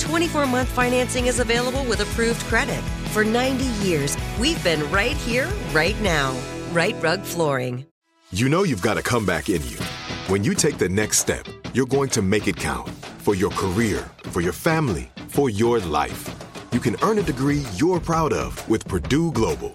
24 month financing is available with approved credit. For 90 years, we've been right here, right now. Rite Rug Flooring. You know you've got a comeback in you. When you take the next step, you're going to make it count for your career, for your family, for your life. You can earn a degree you're proud of with Purdue Global.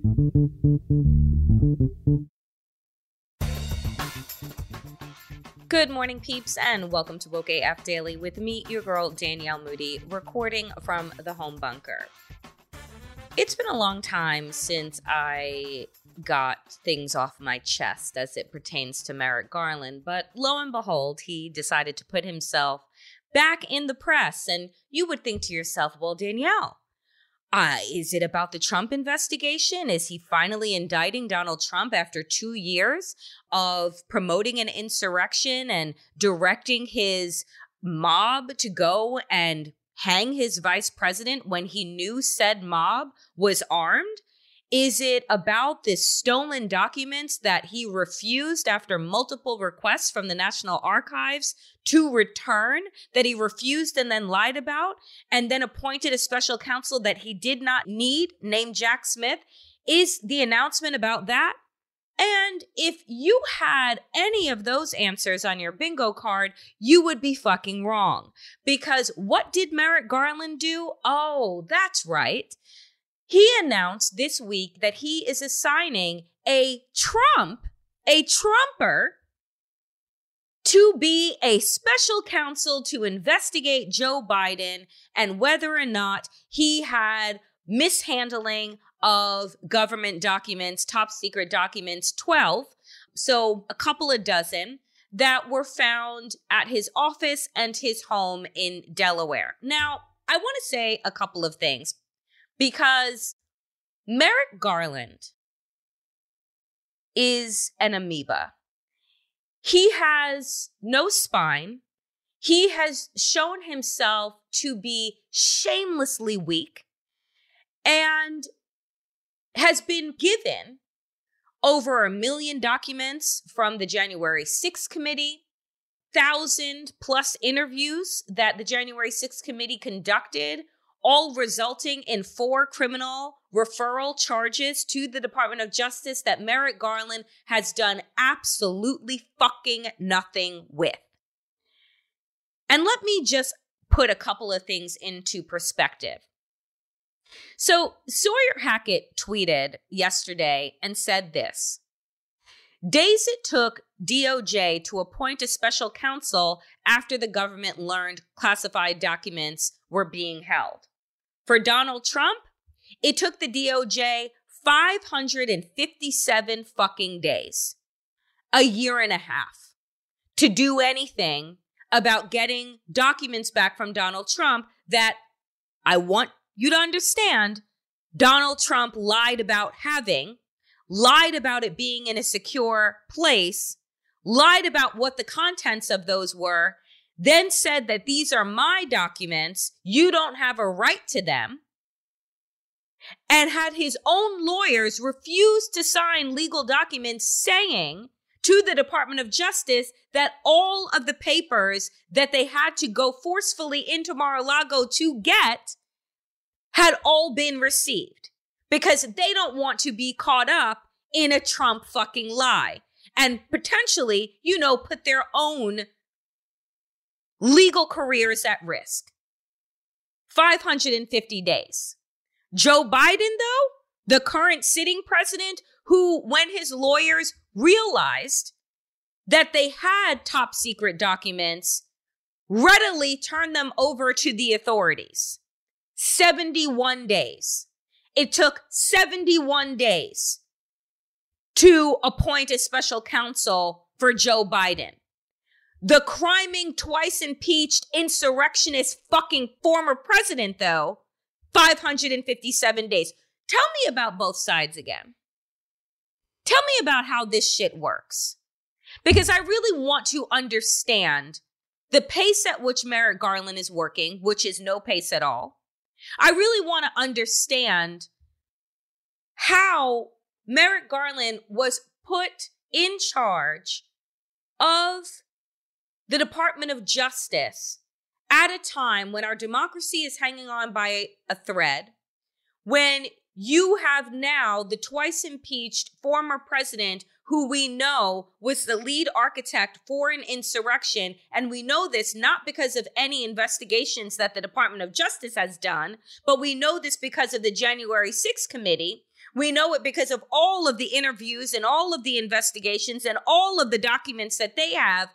Good morning, peeps, and welcome to Woke AF Daily with me, your girl Danielle Moody, recording from the home bunker. It's been a long time since I got things off my chest as it pertains to Merrick Garland, but lo and behold, he decided to put himself back in the press. And you would think to yourself, well, Danielle, uh, is it about the Trump investigation? Is he finally indicting Donald Trump after two years of promoting an insurrection and directing his mob to go and hang his vice president when he knew said mob was armed? Is it about the stolen documents that he refused after multiple requests from the National Archives to return, that he refused and then lied about, and then appointed a special counsel that he did not need, named Jack Smith? Is the announcement about that? And if you had any of those answers on your bingo card, you would be fucking wrong. Because what did Merrick Garland do? Oh, that's right. He announced this week that he is assigning a Trump, a Trumper, to be a special counsel to investigate Joe Biden and whether or not he had mishandling of government documents, top secret documents, 12. So a couple of dozen that were found at his office and his home in Delaware. Now, I want to say a couple of things because Merrick Garland is an amoeba. He has no spine. He has shown himself to be shamelessly weak and has been given over a million documents from the January 6th committee, thousand plus interviews that the January 6th committee conducted, all resulting in four criminal referral charges to the Department of Justice that Merrick Garland has done absolutely fucking nothing with. And let me just put a couple of things into perspective. So Sawyer Hackett tweeted yesterday and said this Days it took DOJ to appoint a special counsel after the government learned classified documents were being held. For Donald Trump, it took the DOJ 557 fucking days, a year and a half, to do anything about getting documents back from Donald Trump that I want you to understand Donald Trump lied about having, lied about it being in a secure place, lied about what the contents of those were, then said that these are my documents, you don't have a right to them, and had his own lawyers refuse to sign legal documents saying to the Department of Justice that all of the papers that they had to go forcefully into Mar-a-Lago to get had all been received. Because they don't want to be caught up in a Trump fucking lie. And potentially, you know, put their own legal careers at risk. 550 days. Joe Biden, though, the current sitting president, who, when his lawyers realized that they had top secret documents, readily turned them over to the authorities. 71 days. It took 71 days to appoint a special counsel for Joe Biden. The criming, twice impeached insurrectionist fucking former president, though, 557 days. Tell me about both sides again. Tell me about how this shit works. Because I really want to understand the pace at which Merrick Garland is working, which is no pace at all. I really want to understand how Merrick Garland was put in charge of the Department of Justice at a time when our democracy is hanging on by a thread, when you have now the twice impeached former president who we know was the lead architect for an insurrection. And we know this not because of any investigations that the Department of Justice has done, but we know this because of the January 6th committee. We know it because of all of the interviews and all of the investigations and all of the documents that they have,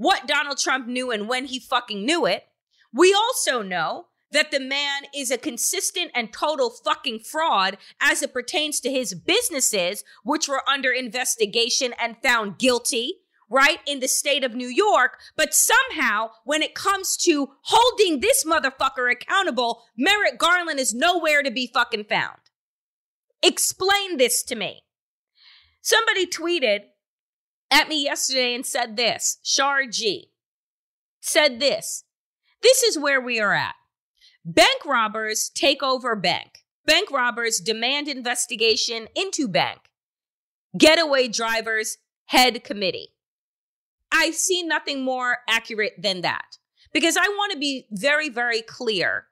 what Donald Trump knew and when he fucking knew it. We also know that the man is a consistent and total fucking fraud as it pertains to his businesses, which were under investigation and found guilty, right, in the state of New York. But somehow, when it comes to holding this motherfucker accountable, Merrick Garland is nowhere to be fucking found. Explain this to me. Somebody tweeted at me yesterday and said this, Shar G said this. This is where we are at. Bank robbers take over bank. Bank robbers demand investigation into bank. Getaway drivers head committee. I see nothing more accurate than that because I want to be very, very clear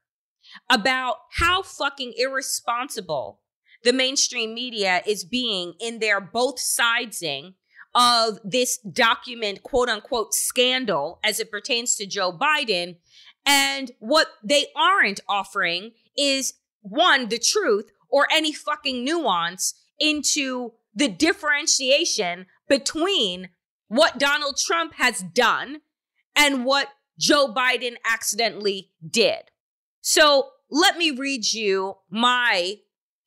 about how fucking irresponsible the mainstream media is being in their both sidesing of this document, quote unquote, scandal as it pertains to Joe Biden and what they aren't offering is one, the truth or any fucking nuance into the differentiation between what Donald Trump has done and what Joe Biden accidentally did. So let me read you my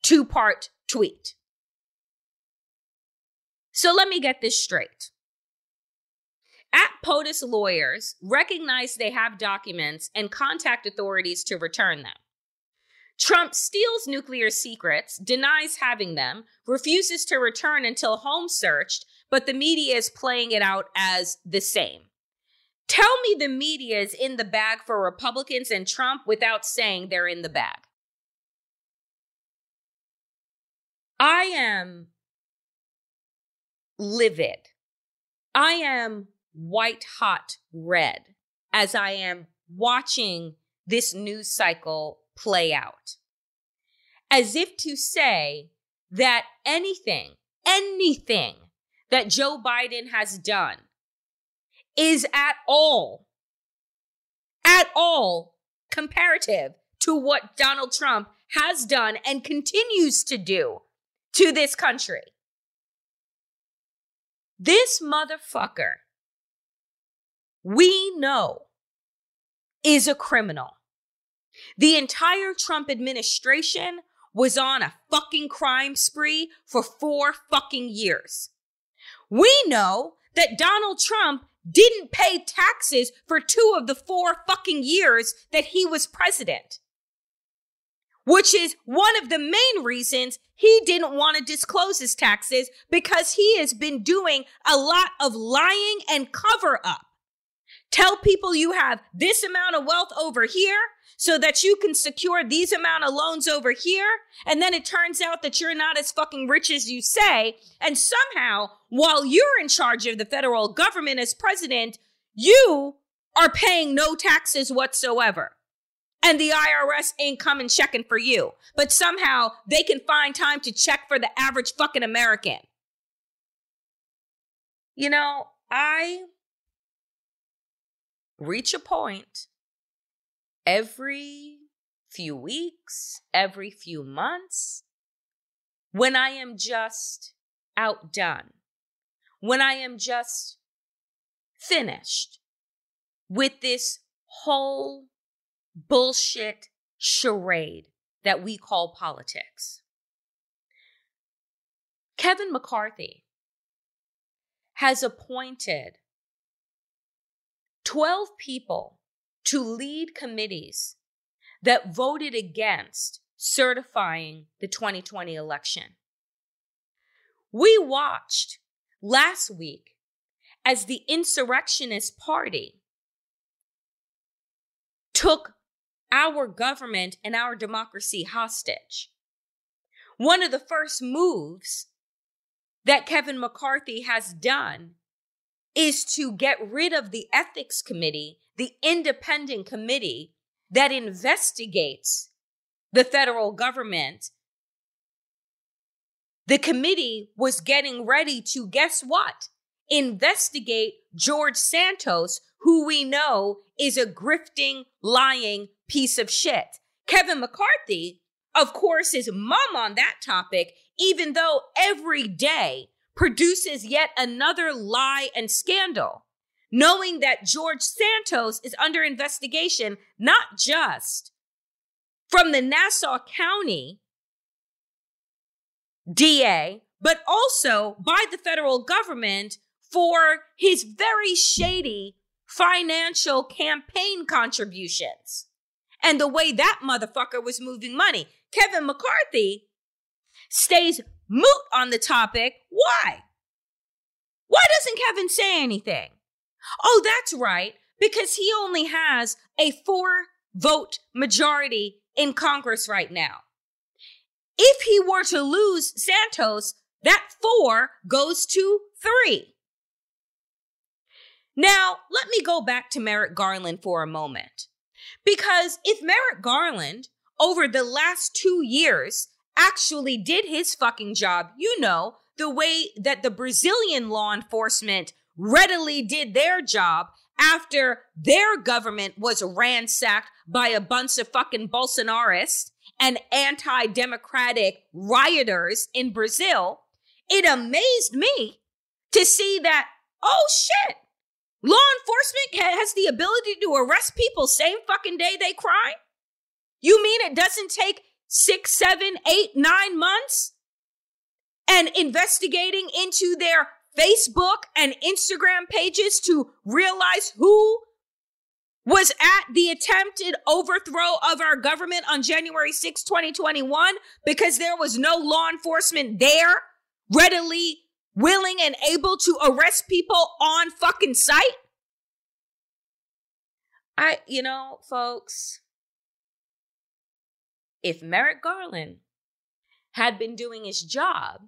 two part tweet. So let me get this straight. At POTUS lawyers recognize they have documents and contact authorities to return them. Trump steals nuclear secrets, denies having them, refuses to return until home searched, but the media is playing it out as the same. Tell me the media is in the bag for Republicans and Trump without saying they're in the bag. I am livid. I am white hot red as I am watching this news cycle play out. As if to say that anything, anything that Joe Biden has done is at all, at all comparative to what Donald Trump has done and continues to do to this country. This motherfucker we know is a criminal. The entire Trump administration was on a fucking crime spree for four fucking years. We know that Donald Trump didn't pay taxes for two of the four fucking years that he was president. Which is one of the main reasons he didn't want to disclose his taxes because he has been doing a lot of lying and cover up. Tell people you have this amount of wealth over here so that you can secure these amount of loans over here. And then it turns out that you're not as fucking rich as you say. And somehow, while you're in charge of the federal government as president, you are paying no taxes whatsoever. And the IRS ain't coming checking for you. But somehow they can find time to check for the average fucking American. You know, I reach a point every few weeks, every few months, when I am just outdone, when I am just finished with this whole bullshit charade that we call politics. Kevin McCarthy has appointed 12 people to lead committees that voted against certifying the 2020 election. We watched last week as the insurrectionist party took our government and our democracy hostage. One of the first moves that Kevin McCarthy has done is to get rid of the ethics committee, the independent committee that investigates the federal government. The committee was getting ready to guess what? Investigate George Santos, who we know is a grifting, lying piece of shit. Kevin McCarthy, of course, is mum on that topic, even though every day produces yet another lie and scandal, knowing that George Santos is under investigation not just from the Nassau County DA, but also by the federal government for his very shady financial campaign contributions and the way that motherfucker was moving money. Kevin McCarthy stays moot on the topic. Why? Why doesn't Kevin say anything? Oh, that's right, because he only has a four vote majority in Congress right now. If he were to lose Santos, that four goes to three. Now, let me go back to Merrick Garland for a moment. Because if Merrick Garland, over the last two years, actually did his fucking job, you know, the way that the Brazilian law enforcement readily did their job after their government was ransacked by a bunch of fucking Bolsonarists and anti democratic rioters in Brazil, it amazed me to see that, oh shit, Law enforcement has the ability to arrest people same fucking day they crime? You mean it doesn't take six, seven, eight, nine months? And investigating into their Facebook and Instagram pages to realize who was at the attempted overthrow of our government on January 6, 2021, because there was no law enforcement there readily willing and able to arrest people on fucking sight? I, you know, folks, if Merrick Garland had been doing his job,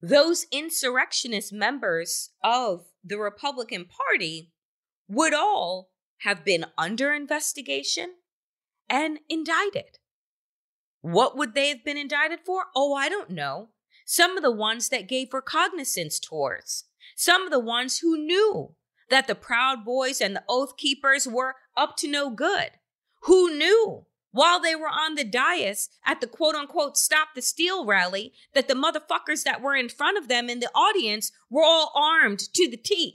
those insurrectionist members of the Republican Party would all have been under investigation and indicted. What would they have been indicted for? Oh, I don't know. Some of the ones that gave recognizance tours, some of the ones who knew that the Proud Boys and the Oath Keepers were up to no good, who knew while they were on the dais at the quote unquote Stop the Steal rally that the motherfuckers that were in front of them in the audience were all armed to the teeth,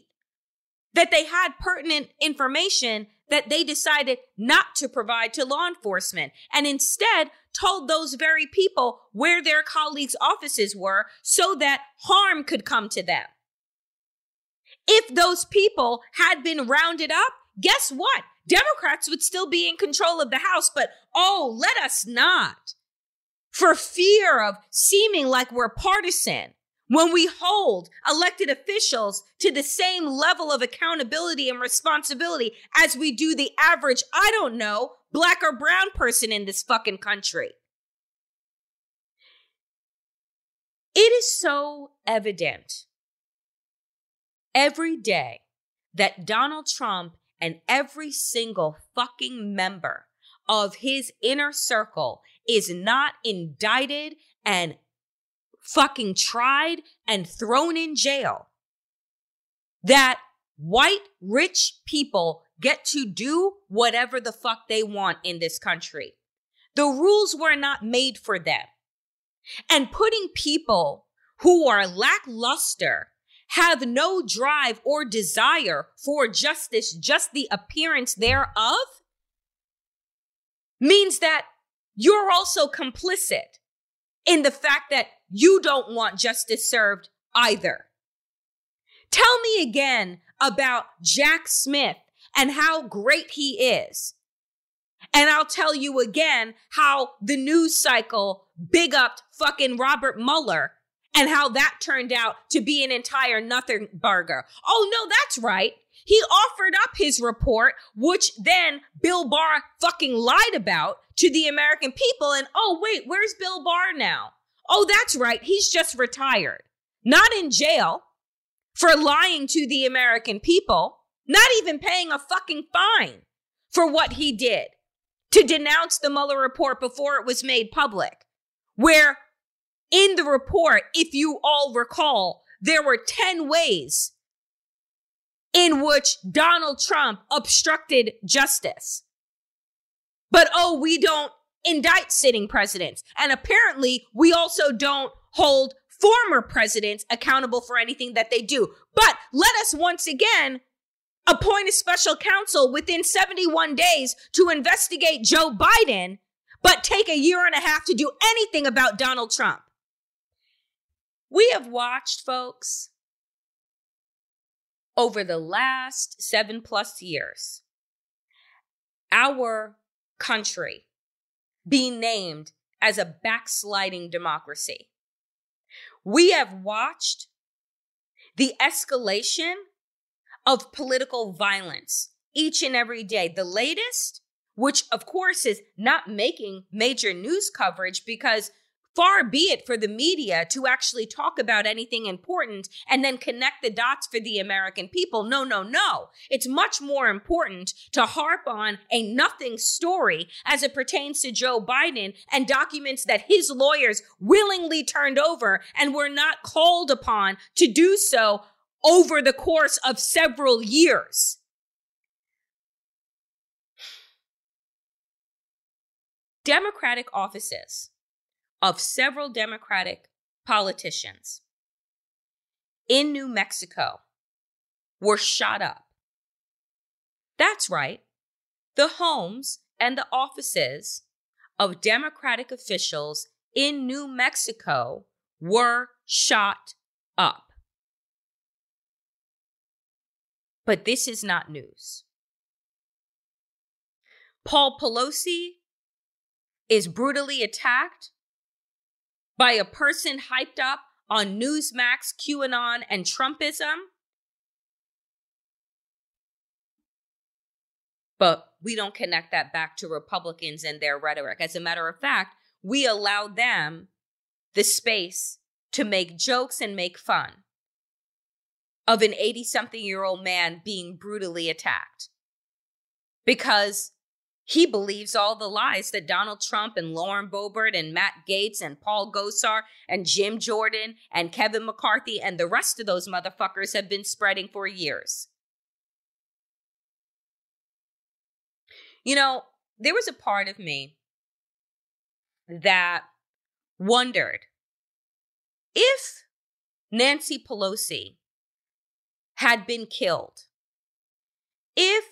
that they had pertinent information that they decided not to provide to law enforcement and instead told those very people where their colleagues' offices were so that harm could come to them. If those people had been rounded up, guess what? Democrats would still be in control of the House, but oh, let us not. For fear of seeming like we're partisan, when we hold elected officials to the same level of accountability and responsibility as we do the average, I don't know, black or brown person in this fucking country. It is so evident every day that Donald Trump and every single fucking member of his inner circle is not indicted and fucking tried and thrown in jail. That white rich people get to do whatever the fuck they want in this country. The rules were not made for them. And putting people who are lackluster, have no drive or desire for justice, just the appearance thereof, means that you're also complicit in the fact that you don't want justice served either. Tell me again about Jack Smith and how great he is. And I'll tell you again how the news cycle big upped fucking Robert Mueller and how that turned out to be an entire nothing burger. Oh, no, that's right. He offered up his report, which then Bill Barr fucking lied about to the American people. And oh, wait, where's Bill Barr now? Oh, that's right. He's just retired, not in jail for lying to the American people, not even paying a fucking fine for what he did to denounce the Mueller report before it was made public. Where in the report, if you all recall, there were 10 ways in which Donald Trump obstructed justice. But oh, we don't indict sitting presidents. And apparently, we also don't hold former presidents accountable for anything that they do. But let us once again appoint a special counsel within 71 days to investigate Joe Biden, but take a year and a half to do anything about Donald Trump. We have watched, folks, over the last seven plus years, our country be named as a backsliding democracy. We have watched the escalation of political violence each and every day. The latest, which of course is not making major news coverage because Far be it for the media to actually talk about anything important and then connect the dots for the American people. No, no, no. It's much more important to harp on a nothing story as it pertains to Joe Biden and documents that his lawyers willingly turned over and were not called upon to do so over the course of several years. Democratic offices of several Democratic politicians in New Mexico were shot up. That's right. The homes and the offices of Democratic officials in New Mexico were shot up. But this is not news. Paul Pelosi is brutally attacked by a person hyped up on Newsmax, QAnon, and Trumpism. But we don't connect that back to Republicans and their rhetoric. As a matter of fact, we allow them the space to make jokes and make fun of an 80 something year old man being brutally attacked because he believes all the lies that Donald Trump and Lauren Boebert and Matt Gaetz and Paul Gosar and Jim Jordan and Kevin McCarthy and the rest of those motherfuckers have been spreading for years. You know, there was a part of me that wondered if Nancy Pelosi had been killed, if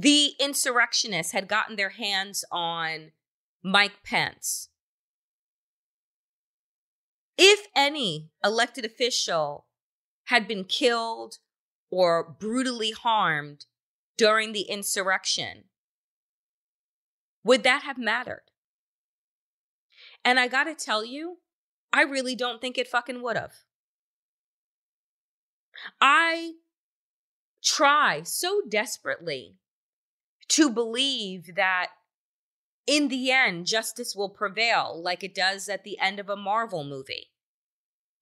the insurrectionists had gotten their hands on Mike Pence. If any elected official had been killed or brutally harmed during the insurrection, would that have mattered? And I got to tell you, I really don't think it fucking would have. I try so desperately to believe that in the end, justice will prevail like it does at the end of a Marvel movie,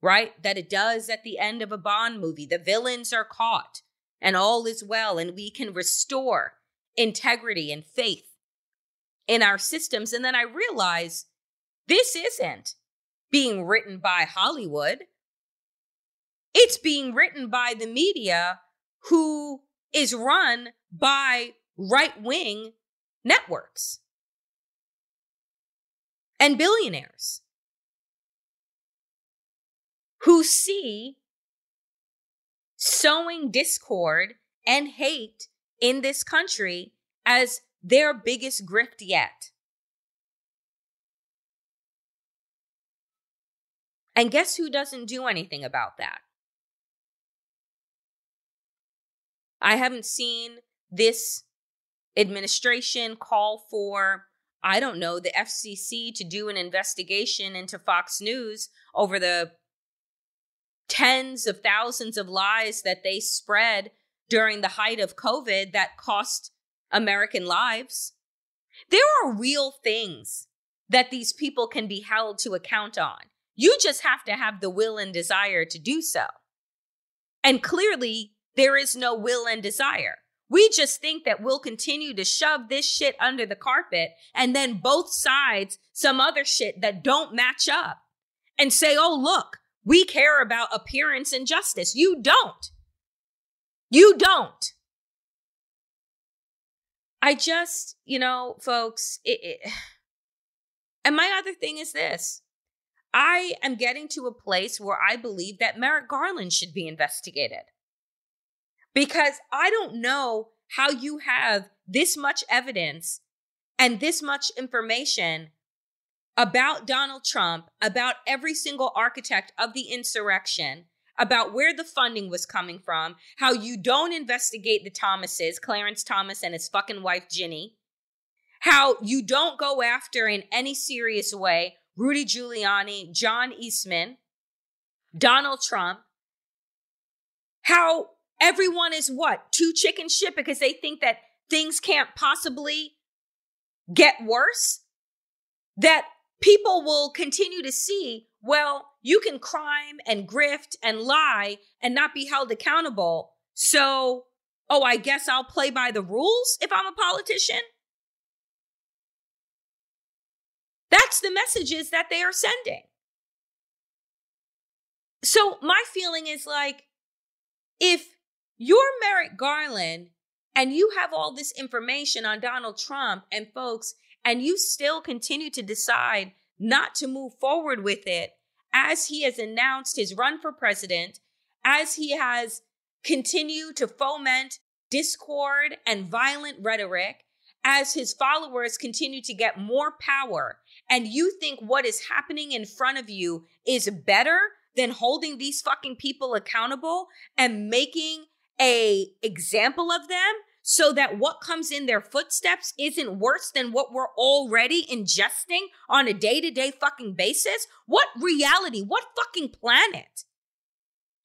right? That it does at the end of a Bond movie. The villains are caught and all is well, and we can restore integrity and faith in our systems. And then I realize this isn't being written by Hollywood. It's being written by the media who is run by right wing networks and billionaires who see sowing discord and hate in this country as their biggest grift yet. And guess who doesn't do anything about that? I haven't seen this administration call for, I don't know, the FCC to do an investigation into Fox News over the tens of thousands of lies that they spread during the height of COVID that cost American lives. There are real things that these people can be held to account on. You just have to have the will and desire to do so. And clearly, there is no will and desire. We just think that we'll continue to shove this shit under the carpet and then both sides some other shit that don't match up and say, oh, look, we care about appearance and justice. You don't. You don't. I just, you know, folks, it, it, and my other thing is this I am getting to a place where I believe that Merrick Garland should be investigated because I don't know how you have this much evidence and this much information about Donald Trump, about every single architect of the insurrection, about where the funding was coming from, how you don't investigate the Thomases, Clarence Thomas and his fucking wife Ginny, how you don't go after in any serious way Rudy Giuliani, John Eastman, Donald Trump, how everyone is what? Too chicken shit because they think that things can't possibly get worse? That people will continue to see, well, you can crime and grift and lie and not be held accountable. So, oh, I guess I'll play by the rules if I'm a politician? That's the messages that they are sending. So, my feeling is like, if you're Merrick Garland and you have all this information on Donald Trump and folks, and you still continue to decide not to move forward with it as he has announced his run for president, as he has continued to foment discord and violent rhetoric, as his followers continue to get more power, and you think what is happening in front of you is better than holding these fucking people accountable and making a example of them so that what comes in their footsteps isn't worse than what we're already ingesting on a day-to-day fucking basis? What reality, what fucking planet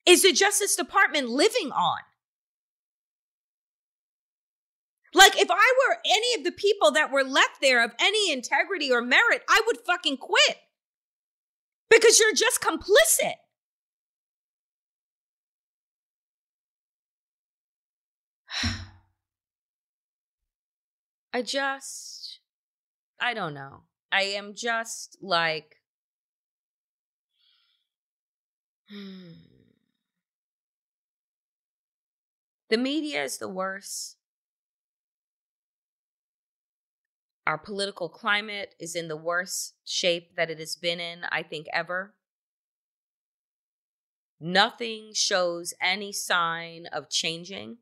is the Justice Department living on? Like, if I were any of the people that were left there of any integrity or merit, I would fucking quit because you're just complicit. I just, I don't know. I am just like, hmm. The media is the worst. Our political climate is in the worst shape that it has been in, I think, ever. Nothing shows any sign of changing.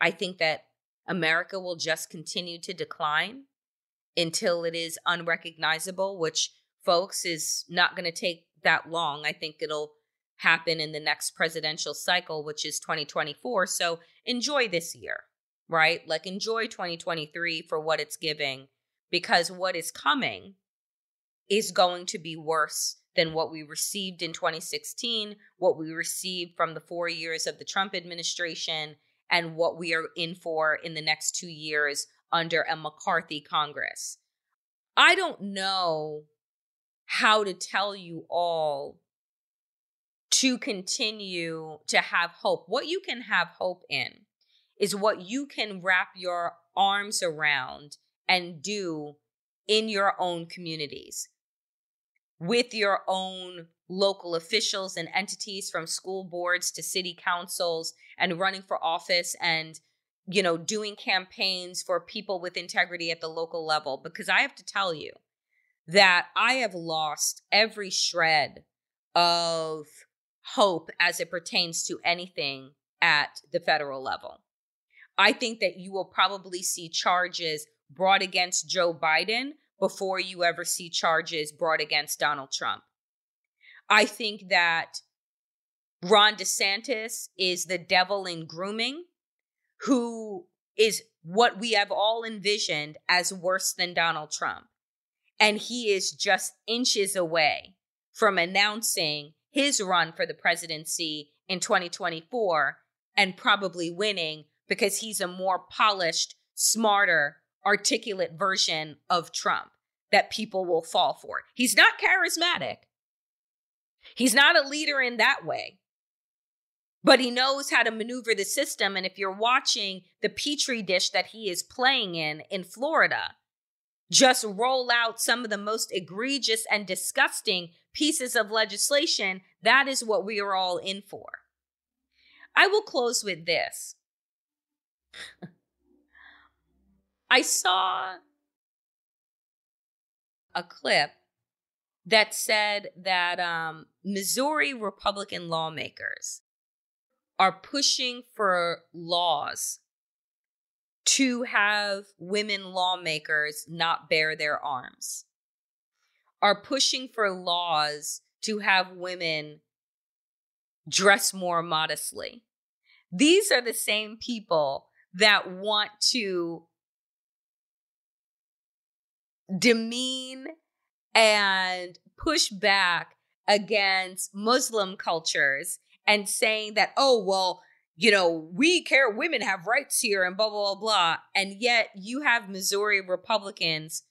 I think that America will just continue to decline until it is unrecognizable, which, folks, is not going to take that long. I think it'll happen in the next presidential cycle, which is 2024. So enjoy this year, right? Like, enjoy 2023 for what it's giving because what is coming is going to be worse than what we received in 2016, what we received from the four years of the Trump administration, and what we are in for in the next two years under a McCarthy Congress. I don't know how to tell you all to continue to have hope. What you can have hope in is what you can wrap your arms around and do in your own communities with your own local officials and entities from school boards to city councils and running for office and you know doing campaigns for people with integrity at the local level because i have to tell you that i have lost every shred of hope as it pertains to anything at the federal level i think that you will probably see charges brought against joe biden before you ever see charges brought against Donald Trump. I think that Ron DeSantis is the devil in grooming, who is what we have all envisioned as worse than Donald Trump. And he is just inches away from announcing his run for the presidency in 2024 and probably winning because he's a more polished, smarter, articulate version of Trump that people will fall for. He's not charismatic. He's not a leader in that way. But he knows how to maneuver the system. And if you're watching the petri dish that he is playing in in Florida, just roll out some of the most egregious and disgusting pieces of legislation, that is what we are all in for. I will close with this. I saw a clip that said that um, Missouri Republican lawmakers are pushing for laws to have women lawmakers not bare their arms, are pushing for laws to have women dress more modestly. These are the same people that want to demean and push back against Muslim cultures and saying that, oh, well, you know, we care, women have rights here and blah, blah, blah, blah. And yet you have Missouri Republicans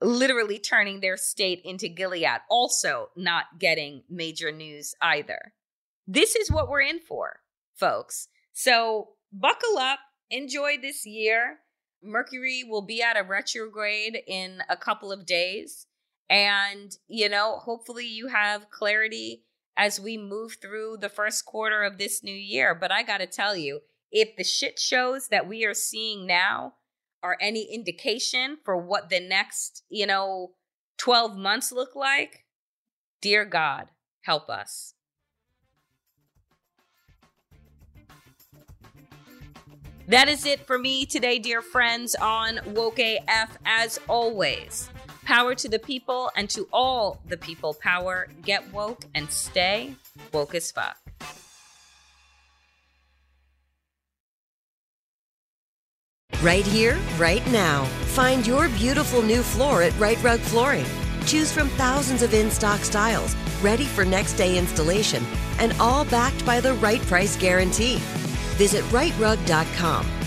literally turning their state into Gilead, also not getting major news either. This is what we're in for, folks. So buckle up, enjoy this year. Mercury will be at a retrograde in a couple of days. And, you know, hopefully you have clarity as we move through the first quarter of this new year. But I got to tell you, if the shit shows that we are seeing now are any indication for what the next, you know, 12 months look like, dear God, help us. That is it for me today, dear friends, on Woke AF. As always, power to the people and to all the people power. Get woke and stay woke as fuck. Right here, right now. Find your beautiful new floor at Rite Rug Flooring. Choose from thousands of in stock styles, ready for next day installation, and all backed by the right price guarantee Visit riterug.com.